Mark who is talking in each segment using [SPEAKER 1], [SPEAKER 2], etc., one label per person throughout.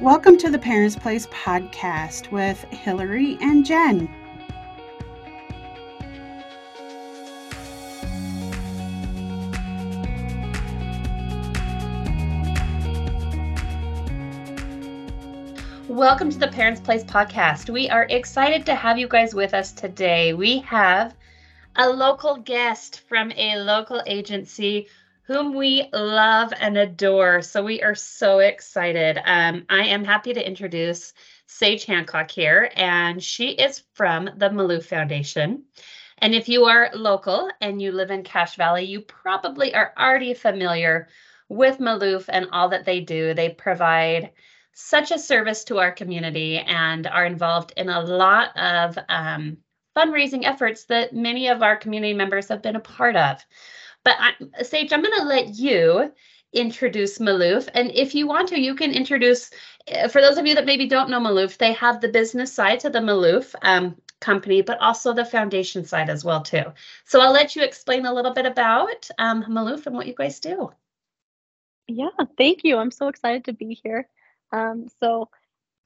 [SPEAKER 1] Welcome to the Parents Place podcast with Hillary and Jen.
[SPEAKER 2] Welcome to the Parents Place podcast. We are excited to have you guys with us today. We have a local guest from a local agency whom we love and adore. So we are so excited. Um, I am happy to introduce Sage Hancock here, and she is from the Malouf Foundation. And if you are local and you live in Cache Valley, you probably are already familiar with Malouf and all that they do. They provide such a service to our community and are involved in a lot of um, fundraising efforts that many of our community members have been a part of. But I, Sage, I'm going to let you introduce Malouf. And if you want to, you can introduce, eh, for those of you that maybe don't know Malouf, they have the business side to the Malouf um, company, but also the foundation side as well too. So I'll let you explain a little bit about um, Malouf and what you guys do.
[SPEAKER 3] Yeah, thank you. I'm so excited to be here. Um, so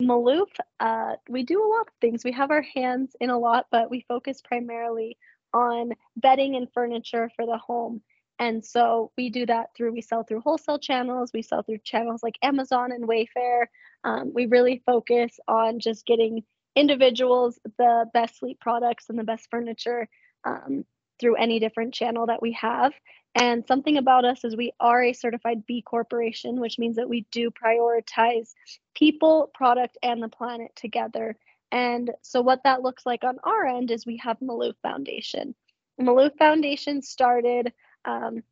[SPEAKER 3] Malouf, uh, we do a lot of things. We have our hands in a lot, but we focus primarily on bedding and furniture for the home. And so we do that through, we sell through wholesale channels, we sell through channels like Amazon and Wayfair. Um, we really focus on just getting individuals the best sleep products and the best furniture um, through any different channel that we have. And something about us is we are a certified B corporation, which means that we do prioritize people, product, and the planet together. And so, what that looks like on our end is we have Malouf Foundation. Malouf Foundation started um,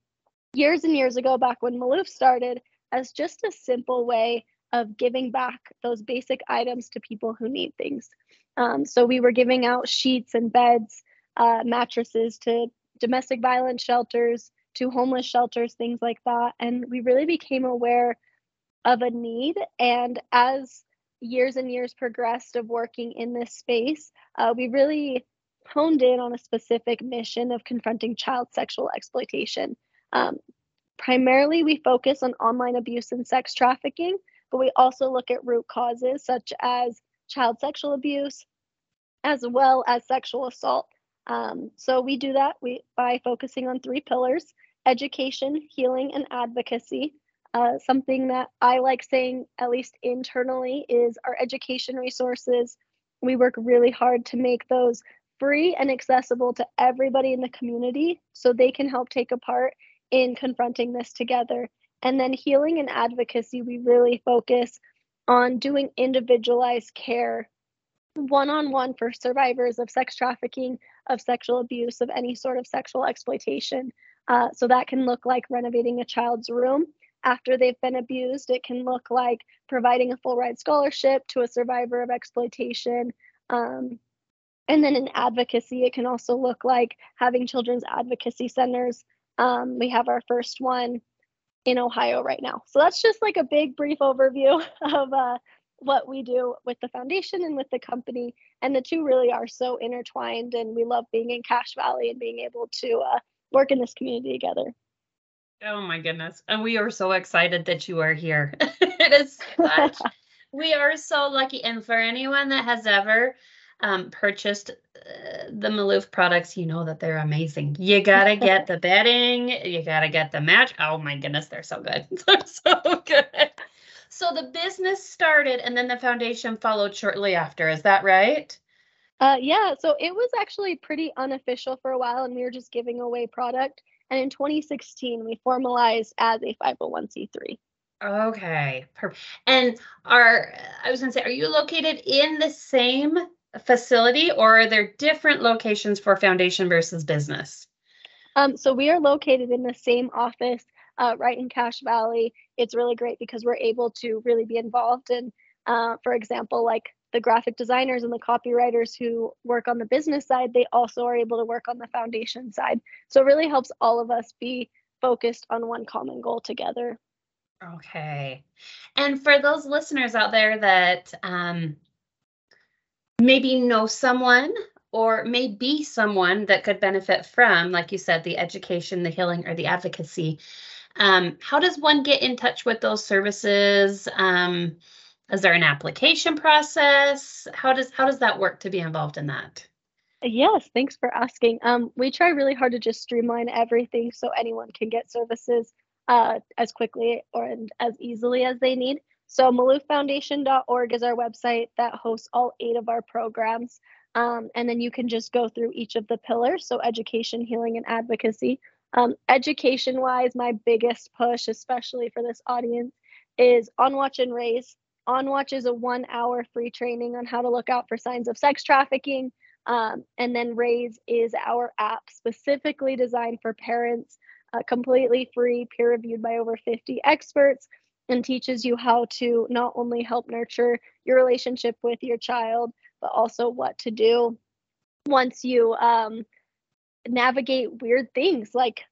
[SPEAKER 3] years and years ago, back when Malouf started, as just a simple way of giving back those basic items to people who need things. Um, so, we were giving out sheets and beds, uh, mattresses to domestic violence shelters, to homeless shelters, things like that. And we really became aware of a need. And as years and years progressed of working in this space, uh, we really honed in on a specific mission of confronting child sexual exploitation. Um, primarily, we focus on online abuse and sex trafficking, but we also look at root causes such as child sexual abuse, as well as sexual assault. Um, so we do that we, by focusing on three pillars education, healing, and advocacy. Uh, something that I like saying, at least internally, is our education resources. We work really hard to make those free and accessible to everybody in the community so they can help take a part in confronting this together. And then healing and advocacy, we really focus on doing individualized care one on one for survivors of sex trafficking, of sexual abuse, of any sort of sexual exploitation. Uh, so that can look like renovating a child's room after they've been abused. It can look like providing a full ride scholarship to a survivor of exploitation. Um, and then in advocacy, it can also look like having children's advocacy centers. Um, we have our first one in Ohio right now. So that's just like a big brief overview of uh, what we do with the foundation and with the company. And the two really are so intertwined, and we love being in Cache Valley and being able to uh, work in this community together.
[SPEAKER 2] Oh my goodness. And we are so excited that you are here. it is such, we are so lucky. And for anyone that has ever um, purchased uh, the Malouf products, you know that they're amazing. You got to get the bedding, you got to get the match. Oh my goodness, they're so good. they're so good. So the business started and then the foundation followed shortly after. Is that right?
[SPEAKER 3] Uh, yeah, so it was actually pretty unofficial for a while, and we were just giving away product. And in 2016, we formalized as a 501c3.
[SPEAKER 2] Okay. Perfect. And are I was going to say, are you located in the same facility or are there different locations for foundation versus business?
[SPEAKER 3] Um, so we are located in the same office uh, right in Cache Valley. It's really great because we're able to really be involved in, uh, for example, like the graphic designers and the copywriters who work on the business side, they also are able to work on the foundation side. So it really helps all of us be focused on one common goal together.
[SPEAKER 2] Okay. And for those listeners out there that um, maybe know someone or may be someone that could benefit from, like you said, the education, the healing, or the advocacy, um, how does one get in touch with those services? Um, is there an application process? How does how does that work to be involved in that?
[SPEAKER 3] Yes, thanks for asking. Um, we try really hard to just streamline everything so anyone can get services uh, as quickly or and as easily as they need. So malouffoundation.org is our website that hosts all eight of our programs. Um, and then you can just go through each of the pillars. So education, healing, and advocacy. Um, education wise, my biggest push, especially for this audience, is On Watch and Raise. On Watch is a one hour free training on how to look out for signs of sex trafficking. Um, and then Raise is our app specifically designed for parents, uh, completely free, peer reviewed by over 50 experts, and teaches you how to not only help nurture your relationship with your child, but also what to do once you um, navigate weird things like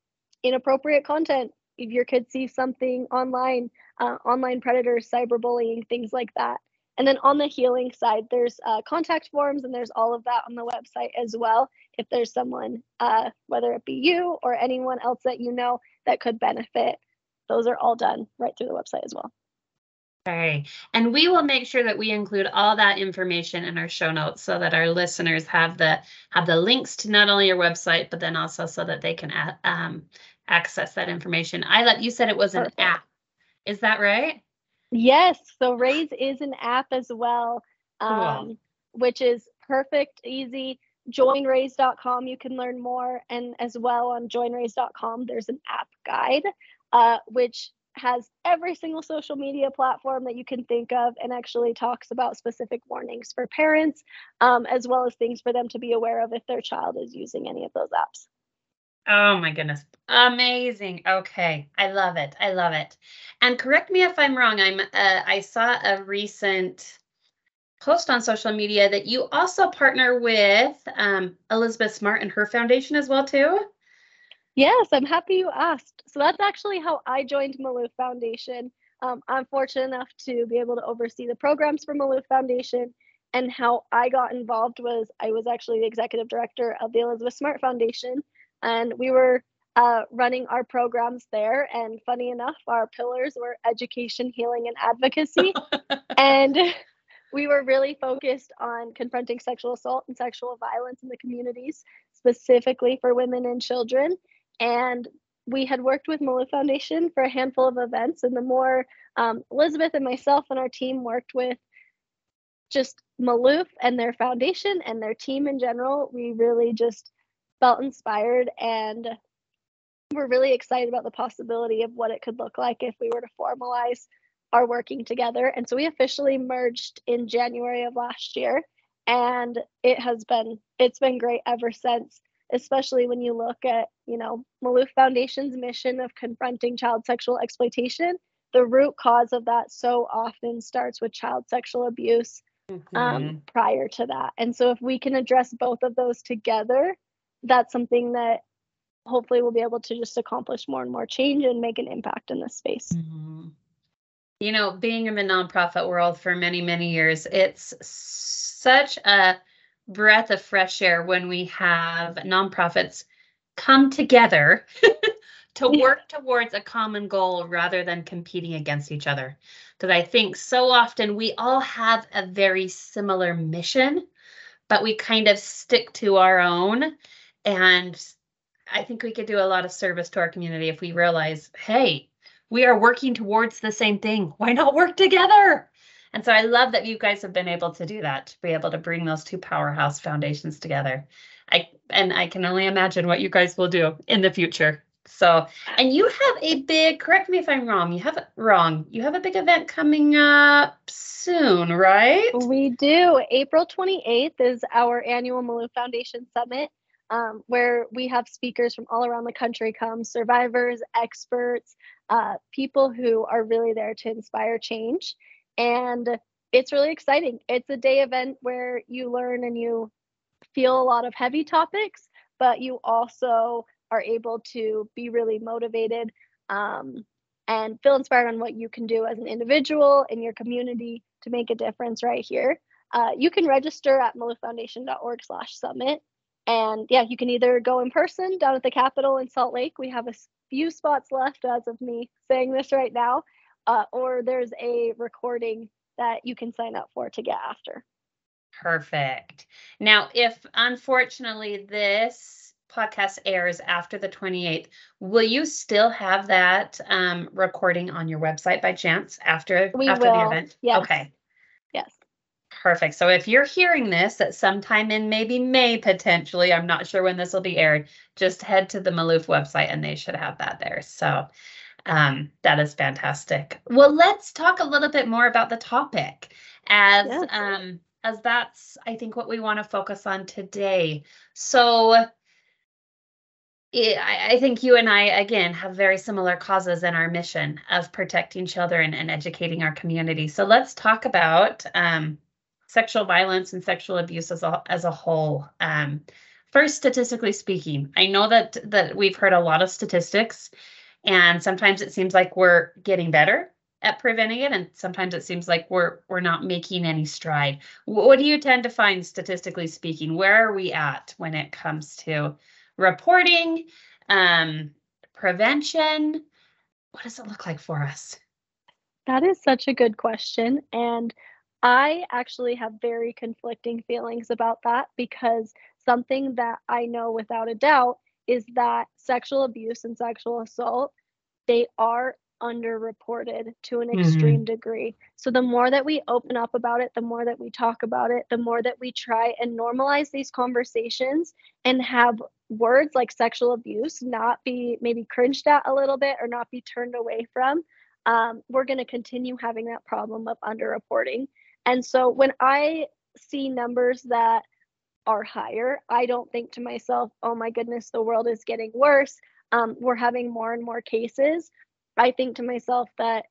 [SPEAKER 3] inappropriate content. If your kid sees something online, uh, online predators, cyberbullying, things like that. And then on the healing side, there's uh, contact forms and there's all of that on the website as well. If there's someone, uh, whether it be you or anyone else that you know that could benefit, those are all done right through the website as well.
[SPEAKER 2] Okay. And we will make sure that we include all that information in our show notes so that our listeners have the have the links to not only your website, but then also so that they can um, access that information. I let you said it was Perfect. an app. Is that right?
[SPEAKER 3] Yes. So Raise is an app as well, um, cool. which is perfect, easy. Joinraise.com, you can learn more. And as well on joinraise.com, there's an app guide, uh, which has every single social media platform that you can think of and actually talks about specific warnings for parents, um, as well as things for them to be aware of if their child is using any of those apps.
[SPEAKER 2] Oh my goodness. Amazing. Okay. I love it. I love it. And correct me if I'm wrong. I'm uh, I saw a recent post on social media that you also partner with um, Elizabeth Smart and her foundation as well too.
[SPEAKER 3] Yes, I'm happy you asked. So that's actually how I joined Malouf Foundation. Um, I'm fortunate enough to be able to oversee the programs for Malouf Foundation. And how I got involved was I was actually the executive director of the Elizabeth Smart Foundation. And we were uh, running our programs there. And funny enough, our pillars were education, healing, and advocacy. and we were really focused on confronting sexual assault and sexual violence in the communities, specifically for women and children. And we had worked with Malouf Foundation for a handful of events. And the more um, Elizabeth and myself and our team worked with just Malouf and their foundation and their team in general, we really just felt inspired and we're really excited about the possibility of what it could look like if we were to formalize our working together. And so we officially merged in January of last year and it has been it's been great ever since especially when you look at, you know, Malouf Foundation's mission of confronting child sexual exploitation. The root cause of that so often starts with child sexual abuse um, mm-hmm. um, prior to that. And so, if we can address both of those together, that's something that hopefully we'll be able to just accomplish more and more change and make an impact in this space.
[SPEAKER 2] Mm-hmm. You know, being in the nonprofit world for many, many years, it's such a breath of fresh air when we have nonprofits come together to work towards a common goal rather than competing against each other. Because I think so often we all have a very similar mission, but we kind of stick to our own. And I think we could do a lot of service to our community if we realize, hey, we are working towards the same thing. Why not work together? And so I love that you guys have been able to do that, to be able to bring those two powerhouse foundations together. I and I can only imagine what you guys will do in the future. So, and you have a big, correct me if I'm wrong, you have wrong. You have a big event coming up soon, right?
[SPEAKER 3] We do. April 28th is our annual Malouf Foundation Summit. Um, where we have speakers from all around the country come, survivors, experts, uh, people who are really there to inspire change and it's really exciting. It's a day event where you learn and you feel a lot of heavy topics, but you also are able to be really motivated um, and feel inspired on what you can do as an individual in your community to make a difference right here. Uh, you can register at malouffoundation.org slash summit. And yeah, you can either go in person down at the Capitol in Salt Lake. We have a few spots left as of me saying this right now uh, or there's a recording that you can sign up for to get after.
[SPEAKER 2] Perfect. Now, if unfortunately this podcast airs after the 28th, will you still have that um, recording on your website by chance after
[SPEAKER 3] We
[SPEAKER 2] after the
[SPEAKER 3] will,
[SPEAKER 2] event?
[SPEAKER 3] yes.
[SPEAKER 2] Okay. Perfect. So if you're hearing this at some time in maybe May potentially, I'm not sure when this will be aired, just head to the Malouf website and they should have that there. So um, that is fantastic. Well, let's talk a little bit more about the topic as
[SPEAKER 3] Yes.
[SPEAKER 2] um, as that's I think what we want to focus on today. So I, I think you and I again have very similar causes in our mission of protecting children and educating our community. So let's talk about um, sexual violence and sexual abuse as a as a whole. Um, first, statistically speaking, I know that that we've heard a lot of statistics, and sometimes it seems like we're getting better at preventing it, and sometimes it seems like we're we're not making any stride. What do you tend to find statistically speaking? Where are we at when it comes to reporting, um, prevention? What does it look like for us?
[SPEAKER 3] That is such a good question. And I actually have very conflicting feelings about that because something that I know without a doubt is that sexual abuse and sexual assault, they are underreported to an
[SPEAKER 2] Mhm.
[SPEAKER 3] extreme degree. So the more that we open up about it, the more that we talk about it, the more that we try and normalize these conversations and have words like sexual abuse not be maybe cringed at a little bit or not be turned away from um, we're going to continue having that problem of underreporting. And so when I see numbers that are higher, I don't think to myself, oh my goodness, the world is getting worse. Um, we're having more and more cases. I think to myself that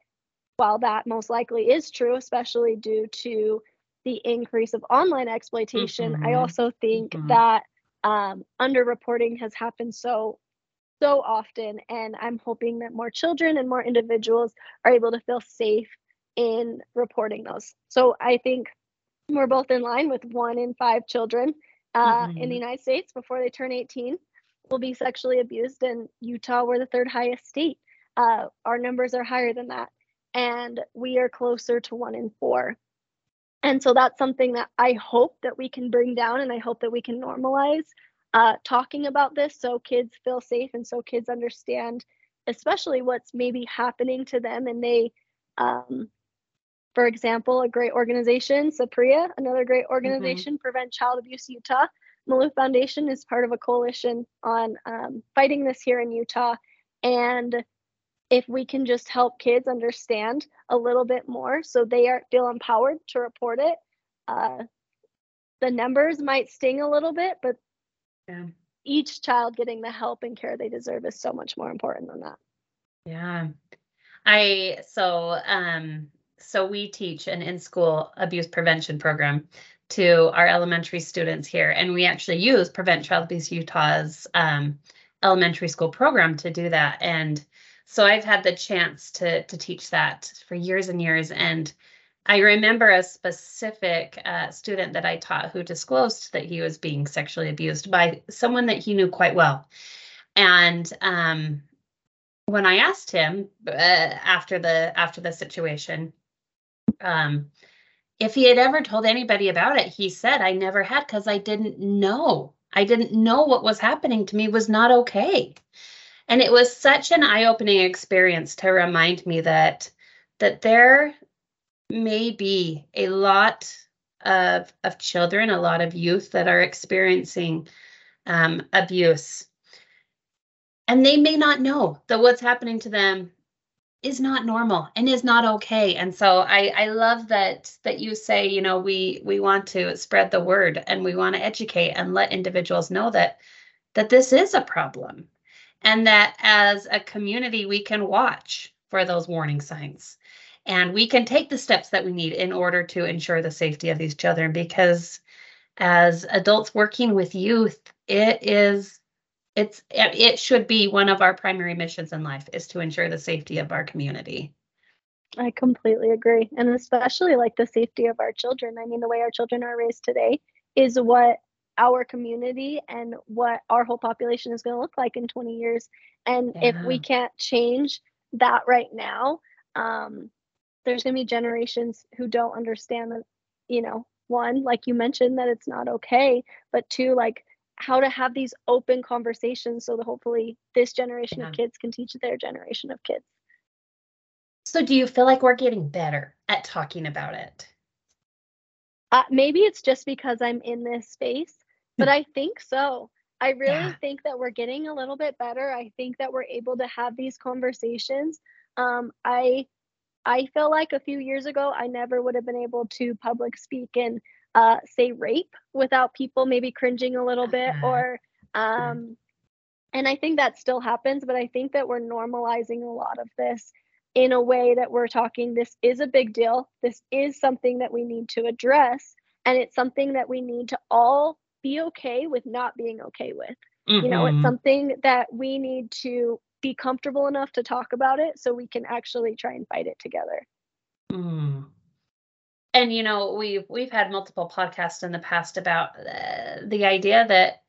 [SPEAKER 3] while that most likely is true, especially due to the increase of online exploitation, I
[SPEAKER 2] Mhm.
[SPEAKER 3] also think
[SPEAKER 2] Mhm.
[SPEAKER 3] that um, underreporting has happened so so often and i'm hoping that more children and more individuals are able to feel safe in reporting those. So i think we're both in line with one in five children uh, in
[SPEAKER 2] Mhm.
[SPEAKER 3] the united states before they turn 18 will be sexually abused and utah we're the third highest state. Uh, our numbers are higher than that and we are closer to one in four. And so that's something that i hope that we can bring down and i hope that we can normalize uh, talking about this so kids feel safe and so kids understand especially what's maybe happening to them and they um, for example a great organization Saprea another great organization prevent child abuse utah malouf foundation is part of a coalition on um, fighting this here in utah and if we can just help kids understand a little bit more so they are feel empowered to report it uh, the numbers might sting a little bit but
[SPEAKER 2] Yeah.
[SPEAKER 3] each child getting the help and care they deserve is so much more important than that.
[SPEAKER 2] Yeah. I so um so we teach an in-school abuse prevention program to our elementary students here and we actually use Prevent Child Abuse Utah's um elementary school program to do that and so I've had the chance to to teach that for years and years and I remember a specific uh, student that I taught who disclosed that he was being sexually abused by someone that he knew quite well. And um, when I asked him uh, after the after the situation, um, if he had ever told anybody about it, he said, "I never had because I didn't know. I didn't know what was happening to me was not okay." And it was such an eye-opening experience to remind me that that there may be a lot of of children, a lot of youth that are experiencing um, abuse, and they may not know that what's happening to them is not normal and is not okay. And so I I love that that you say you know we we want to spread the word and we want to educate and let individuals know that that this is a problem and that as a community we can watch for those warning signs and we can take the steps that we need in order to ensure the safety of these children because as adults working with youth it is it's it should be one of our primary missions in life is to ensure the safety of our community
[SPEAKER 3] I completely agree. And especially like the safety of our children. I mean, the way our children are raised today is what our community and what our whole population is going to look like in 20 years. And if we can't change that right now, um, there's going to be generations who don't understand that, you know, one, like you mentioned, that it's not okay, but two, like how to have these open conversations so that hopefully this generation yeah. of kids can teach their generation of kids.
[SPEAKER 2] So, do you feel like we're getting better at talking about it?
[SPEAKER 3] Uh, maybe it's just because I'm in this space, but I think so. I really yeah. think that we're getting a little bit better. I think that we're able to have these conversations. Um, I I feel like a few years ago I never would have been able to public speak and uh, say rape without people maybe cringing a little bit uh-huh. or um, and I think that still happens, but I think that we're normalizing a lot of this in a way that we're talking this is a big deal. This is something that we need to address and it's something that we need to all be okay with not being okay with. Mm-hmm. You know, it's mm-hmm. something that we need to be comfortable enough to talk about it so we can actually try and fight it together.
[SPEAKER 2] Mm. And you know, we've we've had multiple podcasts in the past about uh, the idea that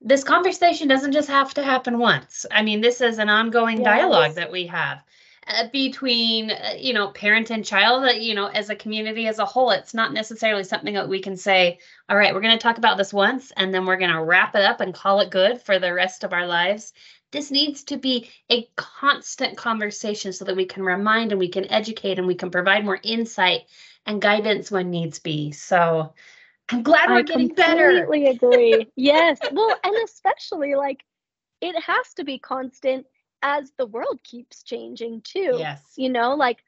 [SPEAKER 2] this conversation doesn't just have to happen once. I mean, this is an ongoing yes. dialogue that we have uh, between uh, you know parent and child uh, you know as a community as a whole it's not necessarily something that we can say all right we're going to talk about this once and then we're going to wrap it up and call it good for the rest of our lives this needs to be a constant conversation so that we can remind and we can educate and we can provide more insight and guidance when needs be so i'm glad we're I getting better
[SPEAKER 3] i completely agree yes well and especially like it has to be constant as the world keeps changing too.
[SPEAKER 2] Yes.
[SPEAKER 3] You know, like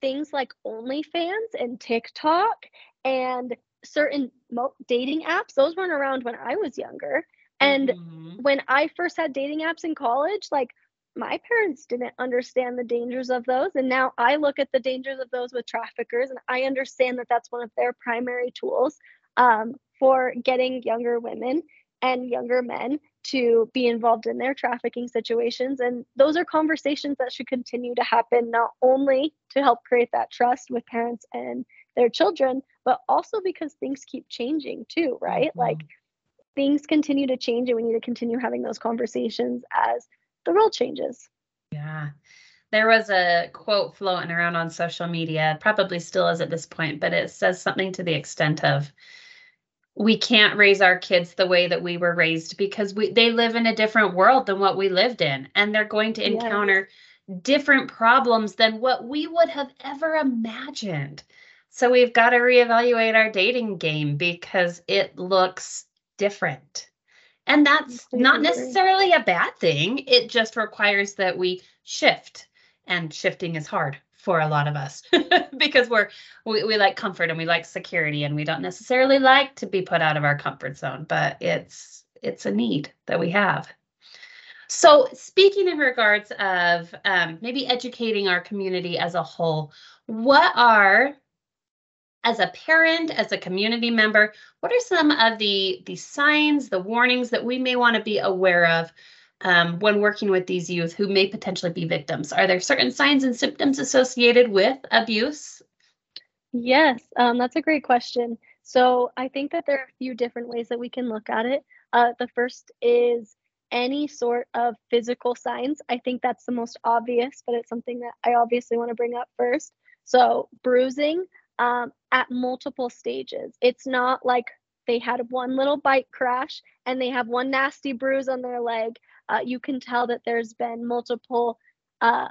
[SPEAKER 3] things like OnlyFans and TikTok and certain mo- dating apps, those weren't around when I was younger. And mm-hmm. when I first had dating apps in college, like my parents didn't understand the dangers of those. And now I look at the dangers of those with traffickers and I understand that that's one of their primary tools um, for getting younger women and younger men to be involved in their trafficking situations. And those are conversations that should continue to happen, not only to help create that trust with parents and their children, but also because things keep changing too, right? Mm-hmm. Like things continue to change, and we need to continue having those conversations as the world changes.
[SPEAKER 2] Yeah. There was a quote floating around on social media, probably still is at this point, but it says something to the extent of, we can't raise our kids the way that we were raised because we they live in a different world than what we lived in and they're going to encounter yes. different problems than what we would have ever imagined so we've got to reevaluate our dating game because it looks different and that's not necessarily a bad thing. It just requires that we shift and shifting is hard for a lot of us because we're we, we like comfort and we like security and we don't necessarily like to be put out of our comfort zone but it's it's a need that we have. So speaking in regards of um, maybe educating our community as a whole what are as a parent as a community member what are some of the the signs the warnings that we may want to be aware of um, when working with these youth who may potentially be victims? Are there certain signs and symptoms associated with abuse?
[SPEAKER 3] Yes, um, that's a great question. So I think that there are a few different ways that we can look at it. Uh, the first is any sort of physical signs. I think that's the most obvious, but it's something that I obviously want to bring up first. So bruising um, at multiple stages. It's not like they had one little bike crash and they have one nasty bruise on their leg uh, you can tell that there's been multiple uh,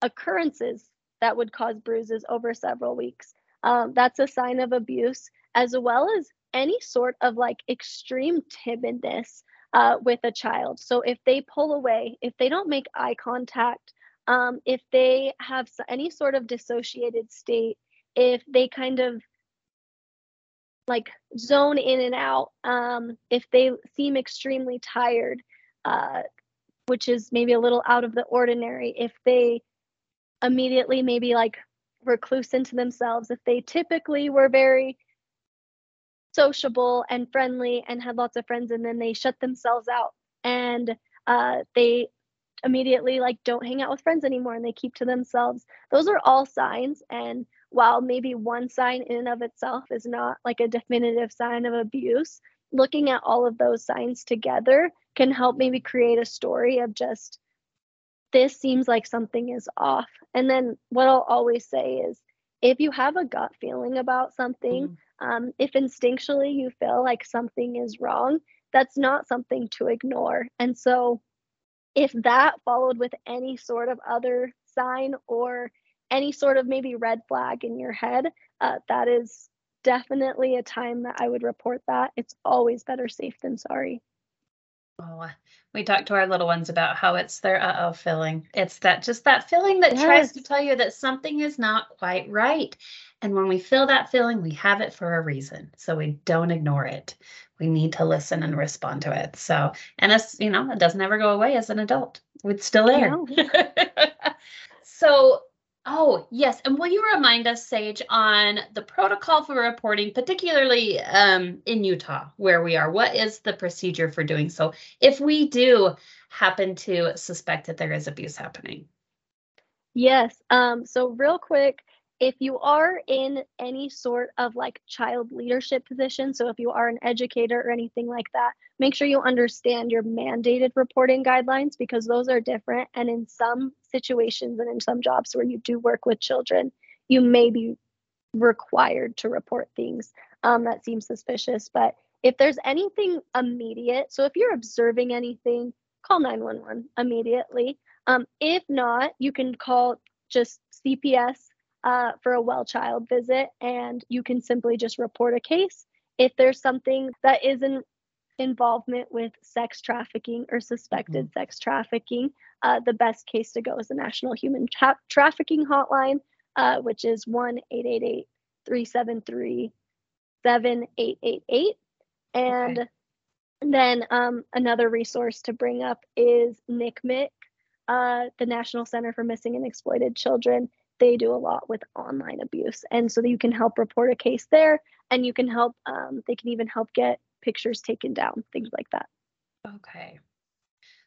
[SPEAKER 3] occurrences that would cause bruises over several weeks. Um, that's a sign of abuse, as well as any sort of like extreme timidness uh, with a child. So if they pull away, if they don't make eye contact, um, if they have any sort of dissociated state, if they kind of like zone in and out, um, if they seem extremely tired, uh, which is maybe a little out of the ordinary if they immediately maybe like recluse into themselves if they typically were very sociable and friendly and had lots of friends and then they shut themselves out and uh, they immediately like don't hang out with friends anymore and they keep to themselves those are all signs and while maybe one sign in and of itself is not like a definitive sign of abuse looking at all of those signs together can help maybe create a story of just this seems like something is off. And then what I'll always say is if you have a gut feeling about something, mm. um, if instinctually you feel like something is wrong, that's not something to ignore. And so if that followed with any sort of other sign or any sort of maybe red flag in your head, uh, that is definitely a time that I would report that. It's always better safe than sorry.
[SPEAKER 2] Oh, we talked to our little ones about how it's their uh oh feeling. It's that just that feeling that yes. tries to tell you that something is not quite right. And when we feel that feeling, we have it for a reason. So we don't ignore it. We need to listen and respond to it. So, and it's, you know, it doesn't ever go away as an adult. It's still there. so, Oh, yes. And will you remind us, Sage, on the protocol for reporting, particularly um, in Utah, where we are? What is the procedure for doing so if we do happen to suspect that there is abuse happening?
[SPEAKER 3] Yes. Um, so, real quick, if you are in any sort of like child leadership position, so if you are an educator or anything like that, make sure you understand your mandated reporting guidelines because those are different. And in some situations and in some jobs where you do work with children, you may be required to report things um, that seem suspicious. But if there's anything immediate, so if you're observing anything, call 911 immediately. Um, if not, you can call just CPS uh, for a well child visit, and you can simply just report a case. If there's something that is in involvement with sex trafficking or suspected mm-hmm. sex trafficking, uh, the best case to go is the National Human Tra- Trafficking Hotline, uh, which is 1 888 373 7888. And okay. then um, another resource to bring up is NCMEC, uh, the National Center for Missing and Exploited Children they do a lot with online abuse. And so you can help report a case there and you can help, um, they can even help get pictures taken down, things like that.
[SPEAKER 2] Okay.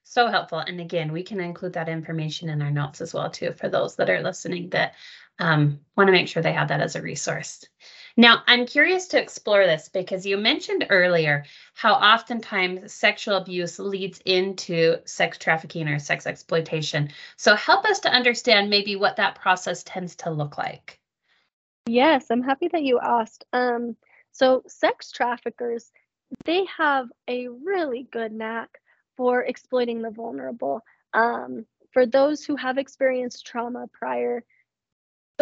[SPEAKER 2] So helpful. And again, we can include that information in our notes as well, too, for those that are listening that um, want to make sure they have that as a resource. Now, I'm curious to explore this because you mentioned earlier how oftentimes sexual abuse leads into sex trafficking or sex exploitation. So, help us to understand maybe what that process tends to look like.
[SPEAKER 3] Yes, I'm happy that you asked. Um, so, sex traffickers, they have a really good knack for exploiting the vulnerable. Um, for those who have experienced trauma prior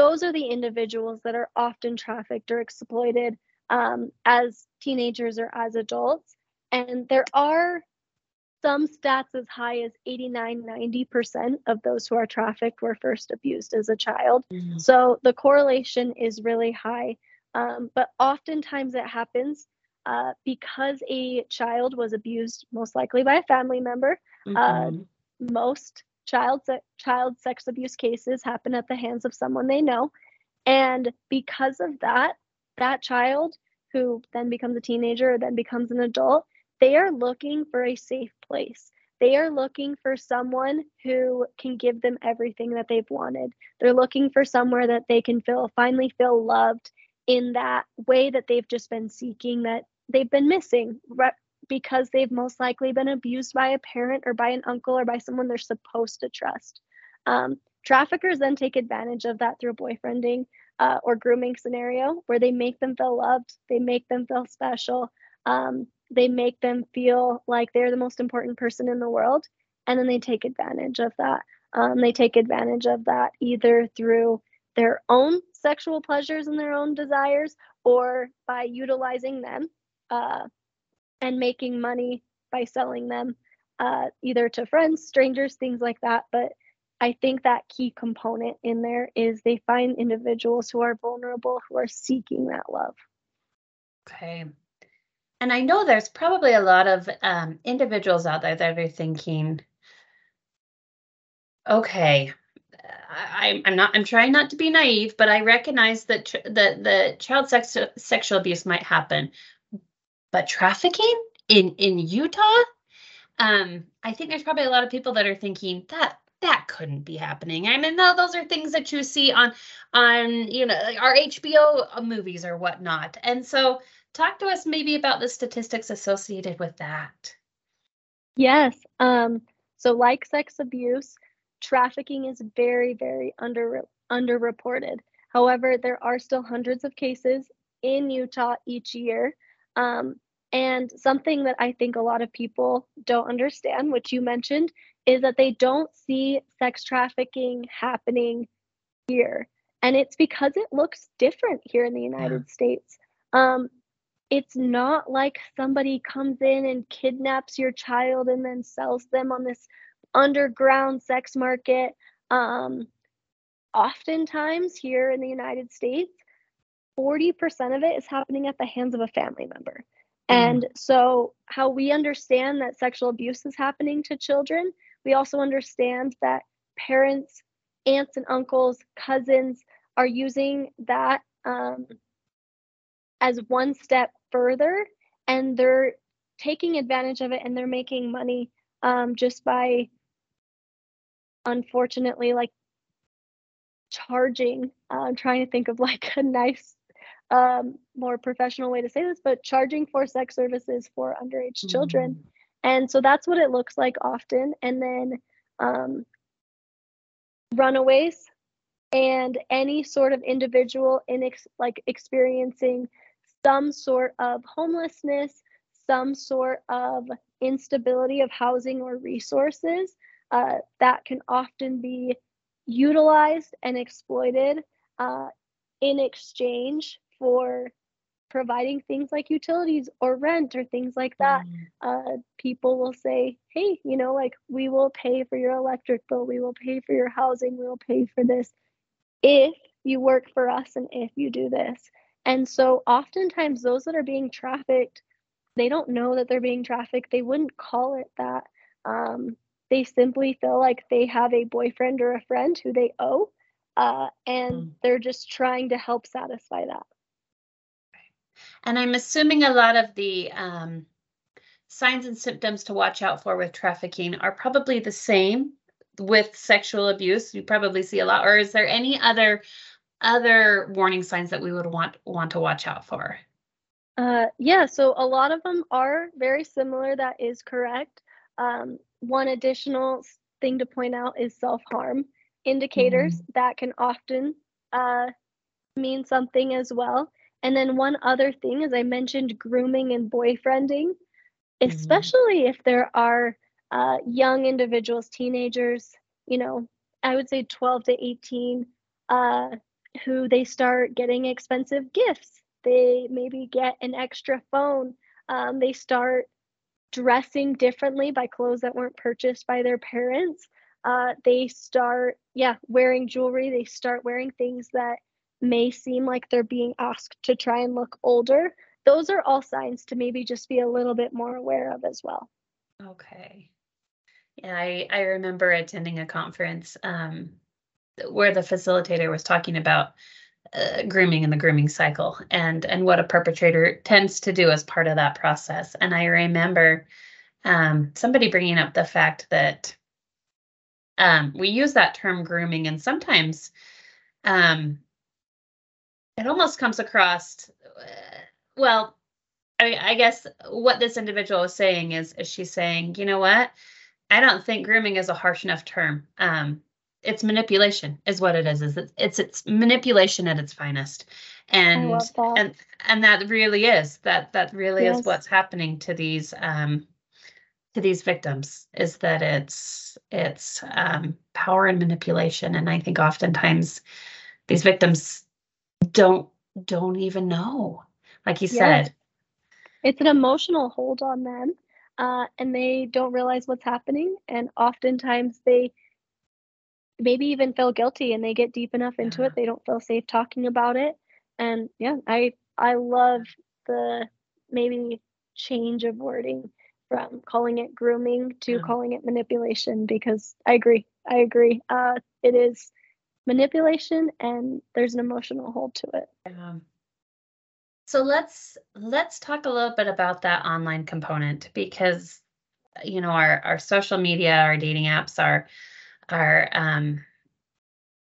[SPEAKER 3] those are the individuals that are often trafficked or exploited um, as teenagers or as adults. And there are some stats as high as 89, 90% of those who are trafficked were first abused as a child. Mm-hmm. So the correlation is really high. Um, but oftentimes it happens uh, because a child was abused, most likely by a family member. Uh, mm-hmm. Uh, most child se- child sex abuse cases happen at the hands of someone they know. And because of that that child who then becomes a teenager then becomes an adult they are looking for a safe place. They are looking for someone who can give them everything that they've wanted. They're looking for somewhere that they can feel finally feel loved in that way that they've just been seeking that they've been missing because they've most likely been abused by a parent or by an uncle or by someone they're supposed to trust. Um, traffickers then take advantage of that through a boyfriending uh, or grooming scenario where they make them feel loved, they make them feel special, um, they make them feel like they're the most important person in the world, and then they take advantage of that. Um, they take advantage of that either through their own sexual pleasures and their own desires or by utilizing them uh, and making money by selling them uh, either to friends, strangers, things like that. But I think that key component in there is they find individuals who are vulnerable, who are seeking that love.
[SPEAKER 2] Okay. And I know there's probably a lot of um, individuals out there that are thinking, okay, I, I'm not. I'm trying not to be naive, but I recognize that tr- the the child sex sexual abuse might happen. But trafficking in in Utah, um, I think there's probably a lot of people that are thinking that that couldn't be happening. I mean, no, those are things that you see on on you know our HBO uh, movies or whatnot. And so, talk to us maybe about the statistics associated with that.
[SPEAKER 3] Yes. Um, so, like sex abuse, trafficking is very, very under underreported. However, there are still hundreds of cases in Utah each year. Um, and something that I think a lot of people don't understand, which you mentioned, is that they don't see sex trafficking happening here. And it's because it looks different here in the United yeah. States. Um, it's not like somebody comes in and kidnaps your child and then sells them on this underground sex market. Um, oftentimes here in the United States, 40% of it is happening at the hands of a family member. Mm. And so, how we understand that sexual abuse is happening to children, we also understand that parents, aunts and uncles, cousins are using that um, as one step further and they're taking advantage of it and they're making money um, just by unfortunately like charging uh, i'm trying to think of like a nice um, more professional way to say this but charging for sex services for underage mm-hmm. children and so that's what it looks like often and then um, runaways and any sort of individual in ex- like experiencing some sort of homelessness, some sort of instability of housing or resources uh, that can often be utilized and exploited uh, in exchange for providing things like utilities or rent or things like that. Mm. Uh, people will say, hey, you know, like we will pay for your electric bill, we will pay for your housing, we will pay for this if you work for us and if you do this. And so oftentimes those that are being trafficked, they don't know that they're being trafficked. They wouldn't call it that. Um, they simply feel like they have a boyfriend or a friend who they owe, uh, and mm. they're just trying to help satisfy that.
[SPEAKER 2] And I'm assuming a lot of the um, signs and symptoms to watch out for with trafficking are probably the same with sexual abuse. You probably see a lot, or is there any other other warning signs that we would want want to watch out for?
[SPEAKER 3] Uh, yeah, so a lot of them are very similar. That is correct. Um, one additional thing to point out is self harm indicators mm-hmm. that can often uh, mean something as well. And then one other thing, as I mentioned, grooming and boyfriending, mm-hmm. especially if there are uh, young individuals, teenagers, you know, I would say 12 to 18, uh, who they start getting expensive gifts. They maybe get an extra phone. Um, they start dressing differently by clothes that weren't purchased by their parents. Uh, they start, yeah, wearing jewelry. They start wearing things that may seem like they're being asked to try and look older. Those are all signs to maybe just be a little bit more aware of as well.
[SPEAKER 2] Okay. Yeah, I, I remember attending a conference um, where the facilitator was talking about uh, grooming and the grooming cycle and and what a perpetrator tends to do as part of that process. And I remember um, somebody bringing up the fact that um, we use that term grooming, and sometimes um, it almost comes across. Well, I, I guess what this individual is saying is, is she's saying, you know what? I don't think grooming is a harsh enough term. Um, it's manipulation is what it is is it's it's, it's manipulation at its finest and and and that really is that that really yes. is what's happening to these um to these victims is that it's it's um power and manipulation and i think oftentimes these victims don't don't even know. Like you yeah. said.
[SPEAKER 3] It's an emotional hold on them uh, and they don't realize what's happening and oftentimes they maybe even feel guilty and they get deep enough into it they don't feel safe talking about it. And yeah i i love the maybe change of wording from calling it grooming to yeah. calling it manipulation because i agree i agree. Uh it is manipulation and there's an emotional hold to it
[SPEAKER 2] yeah. so let's let's talk a little bit about that online component because you know our our social media our dating apps our our um,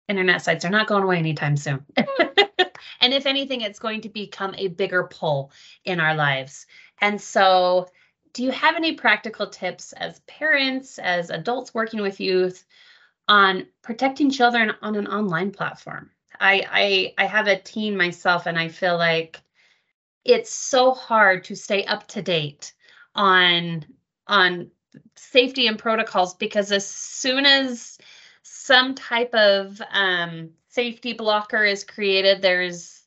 [SPEAKER 2] internet sites are not going away anytime soon. and if anything, it's going to become a bigger pull in our lives. And so, do you have any practical tips as parents, as adults working with youth on protecting children on an online platform. I I I have a teen myself and I feel like it's so hard to stay up to date on on safety and protocols because as soon as some type of um, safety blocker is created, there's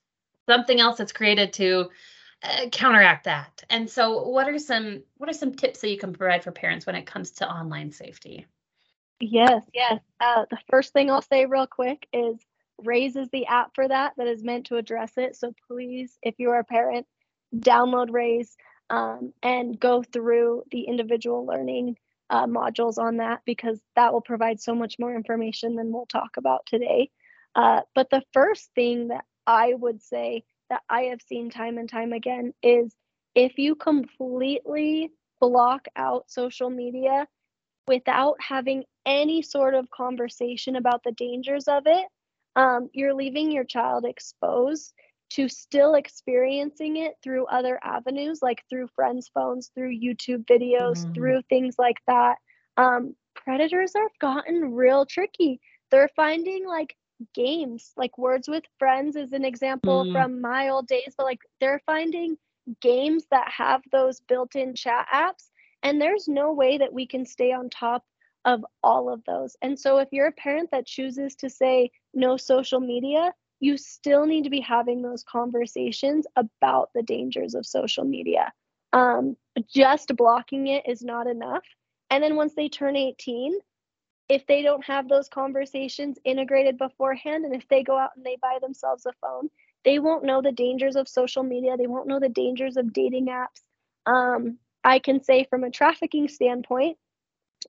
[SPEAKER 2] something else that's created to uh, counteract that. And so, what are some what are some tips that you can provide for parents when it comes to online safety?
[SPEAKER 3] Yes, yes. Uh, the first thing I'll say real quick is Raise is the app for that that is meant to address it. So please, if you are a parent, download Raise um, and go through the individual learning uh, modules on that because that will provide so much more information than we'll talk about today. Uh, but the first thing that I would say that I have seen time and time again is if you completely block out social media without having any sort of conversation about the dangers of it, um, you're leaving your child exposed to still experiencing it through other avenues, like through friends' phones, through YouTube videos, mm-hmm. through things like that. Um, predators have gotten real tricky. They're finding like games, like Words with Friends is an example mm-hmm. from my old days, but like they're finding games that have those built in chat apps. And there's no way that we can stay on top of all of those. And so if you're a parent that chooses to say no social media, you still need to be having those conversations about the dangers of social media. Um, just blocking it is not enough. And then once they turn 18, if they don't have those conversations integrated beforehand, and if they go out and they buy themselves a phone, they won't know the dangers of social media. They won't know the dangers of dating apps. Um, I can say from a trafficking standpoint,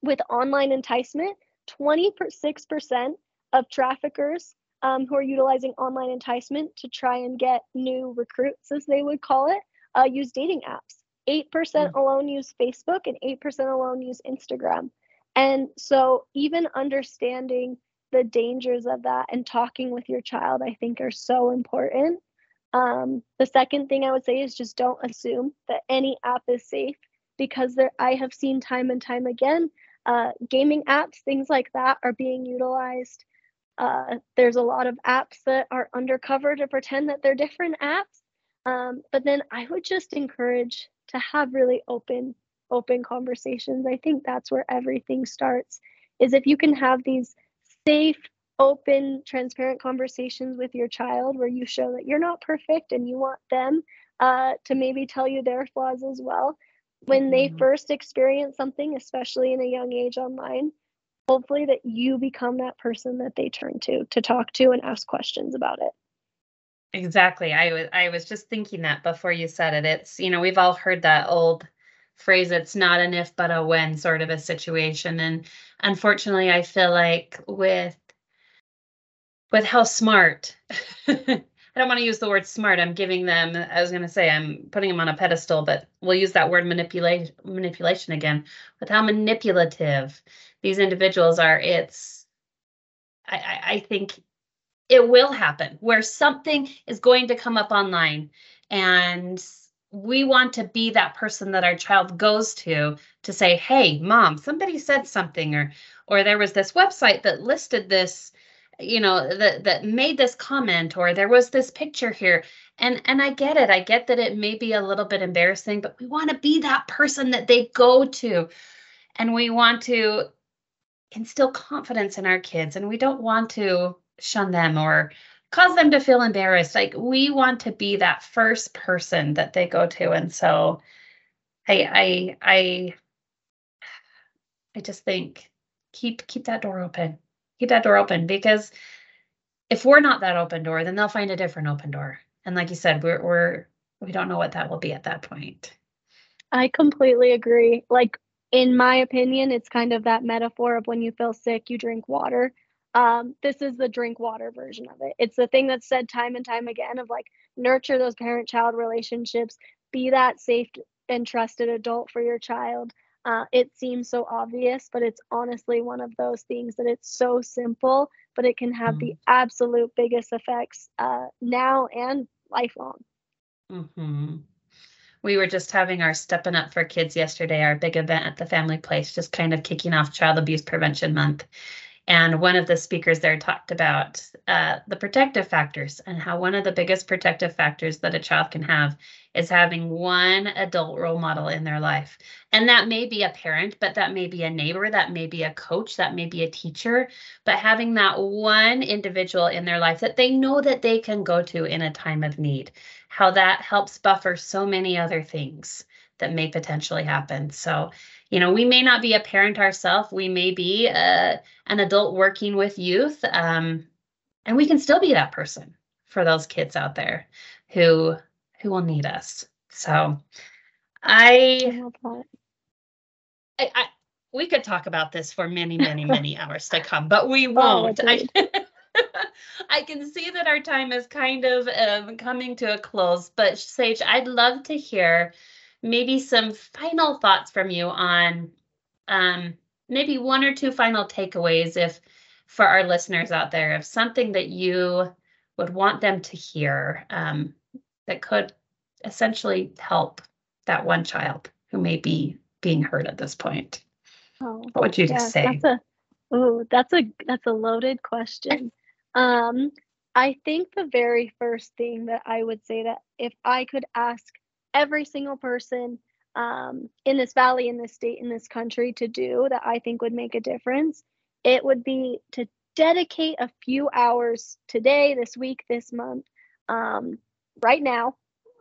[SPEAKER 3] with online enticement, 26% of traffickers um, who are utilizing online enticement to try and get new recruits, as they would call it, uh, use dating apps. 8% mm. alone use Facebook and 8% alone use Instagram. And so, even understanding the dangers of that and talking with your child, I think, are so important. Um, the second thing I would say is just don't assume that any app is safe because there, I have seen time and time again, uh, gaming apps, things like that, are being utilized uh, there's a lot of apps that are undercover to pretend that they're different apps. Um, but then I would just encourage to have really open, open conversations. I think that's where everything starts. Is if you can have these safe, open, transparent conversations with your child where you show that you're not perfect and you want them uh, to maybe tell you their flaws as well. When mm-hmm. they first experience something, especially in a young age online, hopefully that you become that person that they turn to to talk to and ask questions about it.
[SPEAKER 2] Exactly. I was i was just thinking that before you said it. It's you know we've all heard that old phrase it's not an if but a when sort of a situation. And unfortunately i feel like with with how smart I don't want to use the word smart. I'm giving them, I was going to say, I'm putting them on a pedestal, but we'll use that word manipulate, manipulation again. With how manipulative these individuals are, it's, I, I think it will happen where something is going to come up online and we want to be that person that our child goes to to say hey mom somebody said something or or there was this website that listed this you know that that made this comment or there was this picture here. And and i get it. I get that it may be a little bit embarrassing but we want to be that person that they go to. And we want to instill confidence in our kids and we don't want to shun them or cause them to feel embarrassed. Like we want to be that first person that they go to. And so i i i i just think keep keep that door open keep that door open because if we're not that open door, then they'll find a different open door. And like you said, we're we're we don't know what that will be at that point.
[SPEAKER 3] I completely agree. Like in my opinion, it's kind of that metaphor of when you feel sick, you drink water. Um, this is the drink water version of it. It's the thing that's said time and time again of like nurture those parent child relationships, be that safe and trusted adult for your child. Uh, it seems so obvious, but it's honestly one of those things that it's so simple, but it can have mm. the absolute biggest effects uh, now and lifelong.
[SPEAKER 2] Mm-hmm. We were just having our Stepping Up for Kids yesterday, our big event at the family place, just kind of kicking off Child Abuse Prevention Month. And one of the speakers there talked about uh, the protective factors and how one of the biggest protective factors that a child can have is having one adult role model in their life. And that may be a parent, but that may be a neighbor, that may be a coach, that may be a teacher, but having that one individual in their life that they know that they can go to in a time of need, how that helps buffer so many other things that may potentially happen. So, you know, we may not be a parent ourselves, we may be a, uh, an adult working with youth, um, and we can still be that person for those kids out there who who will need us. So, I, I, I we could talk about this for many, many, many hours to come, but we oh, won't. Oh, I, I can see that our time is kind of um, coming to a close, but Sage, I'd love to hear maybe some final thoughts from you on um, maybe one or two final takeaways if for our listeners out there of something that you would want them to hear um, that could essentially help that one child who may be being hurt at this point? Oh, what would you yeah, say?
[SPEAKER 3] that's a oh that's a that's a loaded question. Um i think the very first thing that i would say that if i could ask every single person um, in this valley, in this state, in this country to do that I think would make a difference, it would be to dedicate a few hours today, this week, this month, um, right now.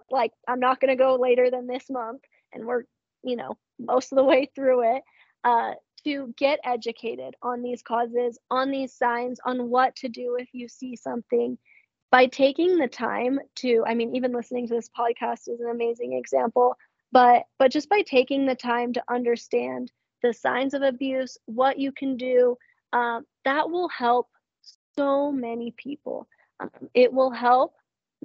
[SPEAKER 3] Like, I'm not going to go later than this month, and we're, you know, most of the way through it. Uh, to get educated on these causes, on these signs, on what to do if you see something, by taking the time to i mean even listening to this podcast is an amazing example but but just by taking the time to understand the signs of abuse what you can do um, that will help so many people. Um, it will help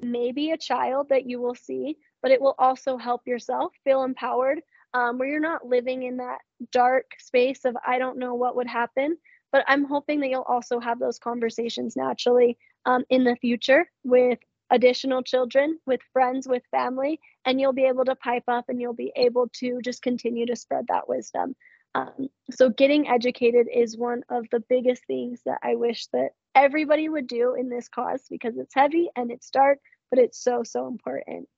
[SPEAKER 3] maybe a child that you will see but it will also help yourself feel empowered um, where you're not living in that dark space of i don't know what would happen but i'm hoping that you'll also have those conversations naturally um, in the future with additional children, with friends, with family, and you'll be able to pipe up and you'll be able to just continue to spread that wisdom. Um, so, getting educated is one of the biggest things that I wish that everybody would do in this cause because it's heavy and it's dark, but it's so, so important.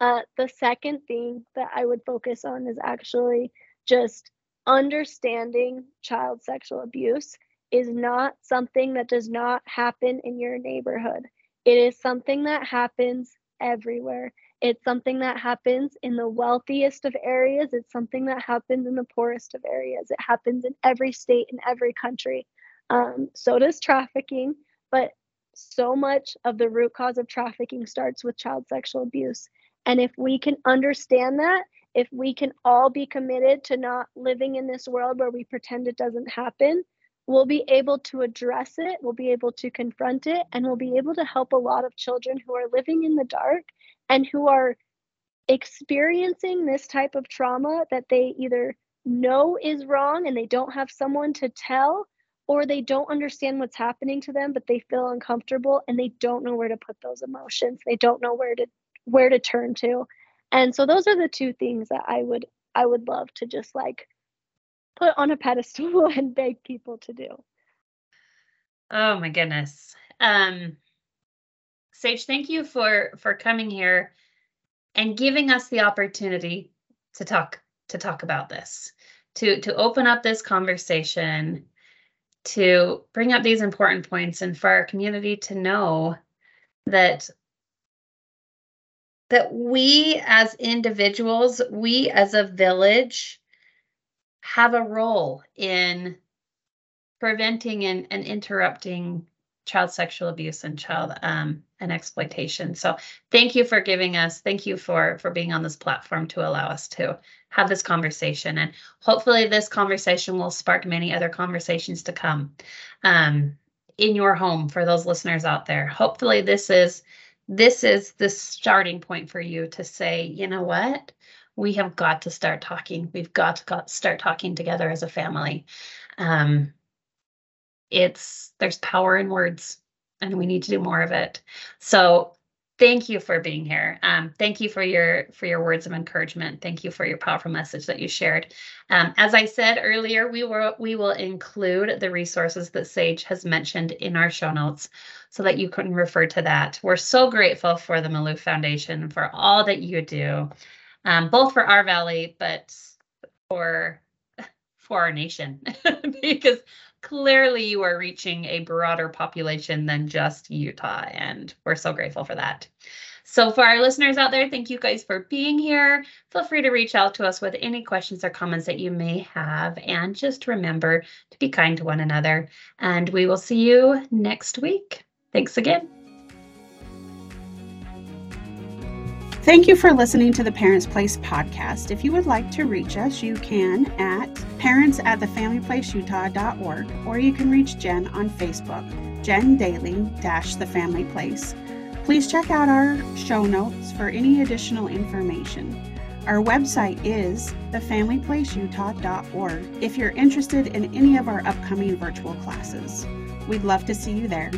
[SPEAKER 3] Uh, the second thing that I would focus on is actually just understanding child sexual abuse is not something that does not happen in your neighborhood. It is something that happens everywhere. It's something that happens in the wealthiest of areas. It's something that happens in the poorest of areas. It happens in every state, in every country. Um, so does trafficking, but so much of the root cause of trafficking starts with child sexual abuse. And if we can understand that, if we can all be committed to not living in this world where we pretend it doesn't happen, we'll be able to address it, we'll be able to confront it, and we'll be able to help a lot of children who are living in the dark and who are experiencing this type of trauma that they either know is wrong and they don't have someone to tell or they don't understand what's happening to them but they feel uncomfortable and they don't know where to put those emotions. They don't know where to where to turn to. And so those are the two things that i would i would love to just like put on a pedestal and beg people to do.
[SPEAKER 2] Oh my goodness. Um Sage, thank you for for coming here and giving us the opportunity to talk to talk about this, to to open up this conversation, to bring up these important points and for our community to know that that we as individuals, we as a village have a role in preventing and, and interrupting child sexual abuse and child um, and exploitation. So thank you for giving us, thank you for for being on this platform to allow us to have this conversation. And hopefully this conversation will spark many other conversations to come um, in your home for those listeners out there. Hopefully this is this is the starting point for you to say, you know what? We have got to start talking. We've got to start talking together as a family. Um, it's there's power in words, and we need to do more of it. So thank you for being here. Um, thank you for your for your words of encouragement. Thank you for your powerful message that you shared. Um, as I said earlier, we will we will include the resources that Sage has mentioned in our show notes so that you can refer to that. We're so grateful for the Malouf Foundation for all that you do, um, both for our valley, but for for our nation, because clearly you are reaching a broader population than just Utah, and we're so grateful for that. So, for our listeners out there, thank you guys for being here. Feel free to reach out to us with any questions or comments that you may have. And just remember to be kind to one another. And we will see you next week. Thanks again.
[SPEAKER 1] Thank you for listening to the Parents Place podcast. If you would like to reach us, you can at parents at or you can reach Jen on Facebook, Jen Daly dash the Family Place. Please check out our show notes for any additional information. Our website is thefamilyplaceutah.org if you're interested in any of our upcoming virtual classes. We'd love to see you there.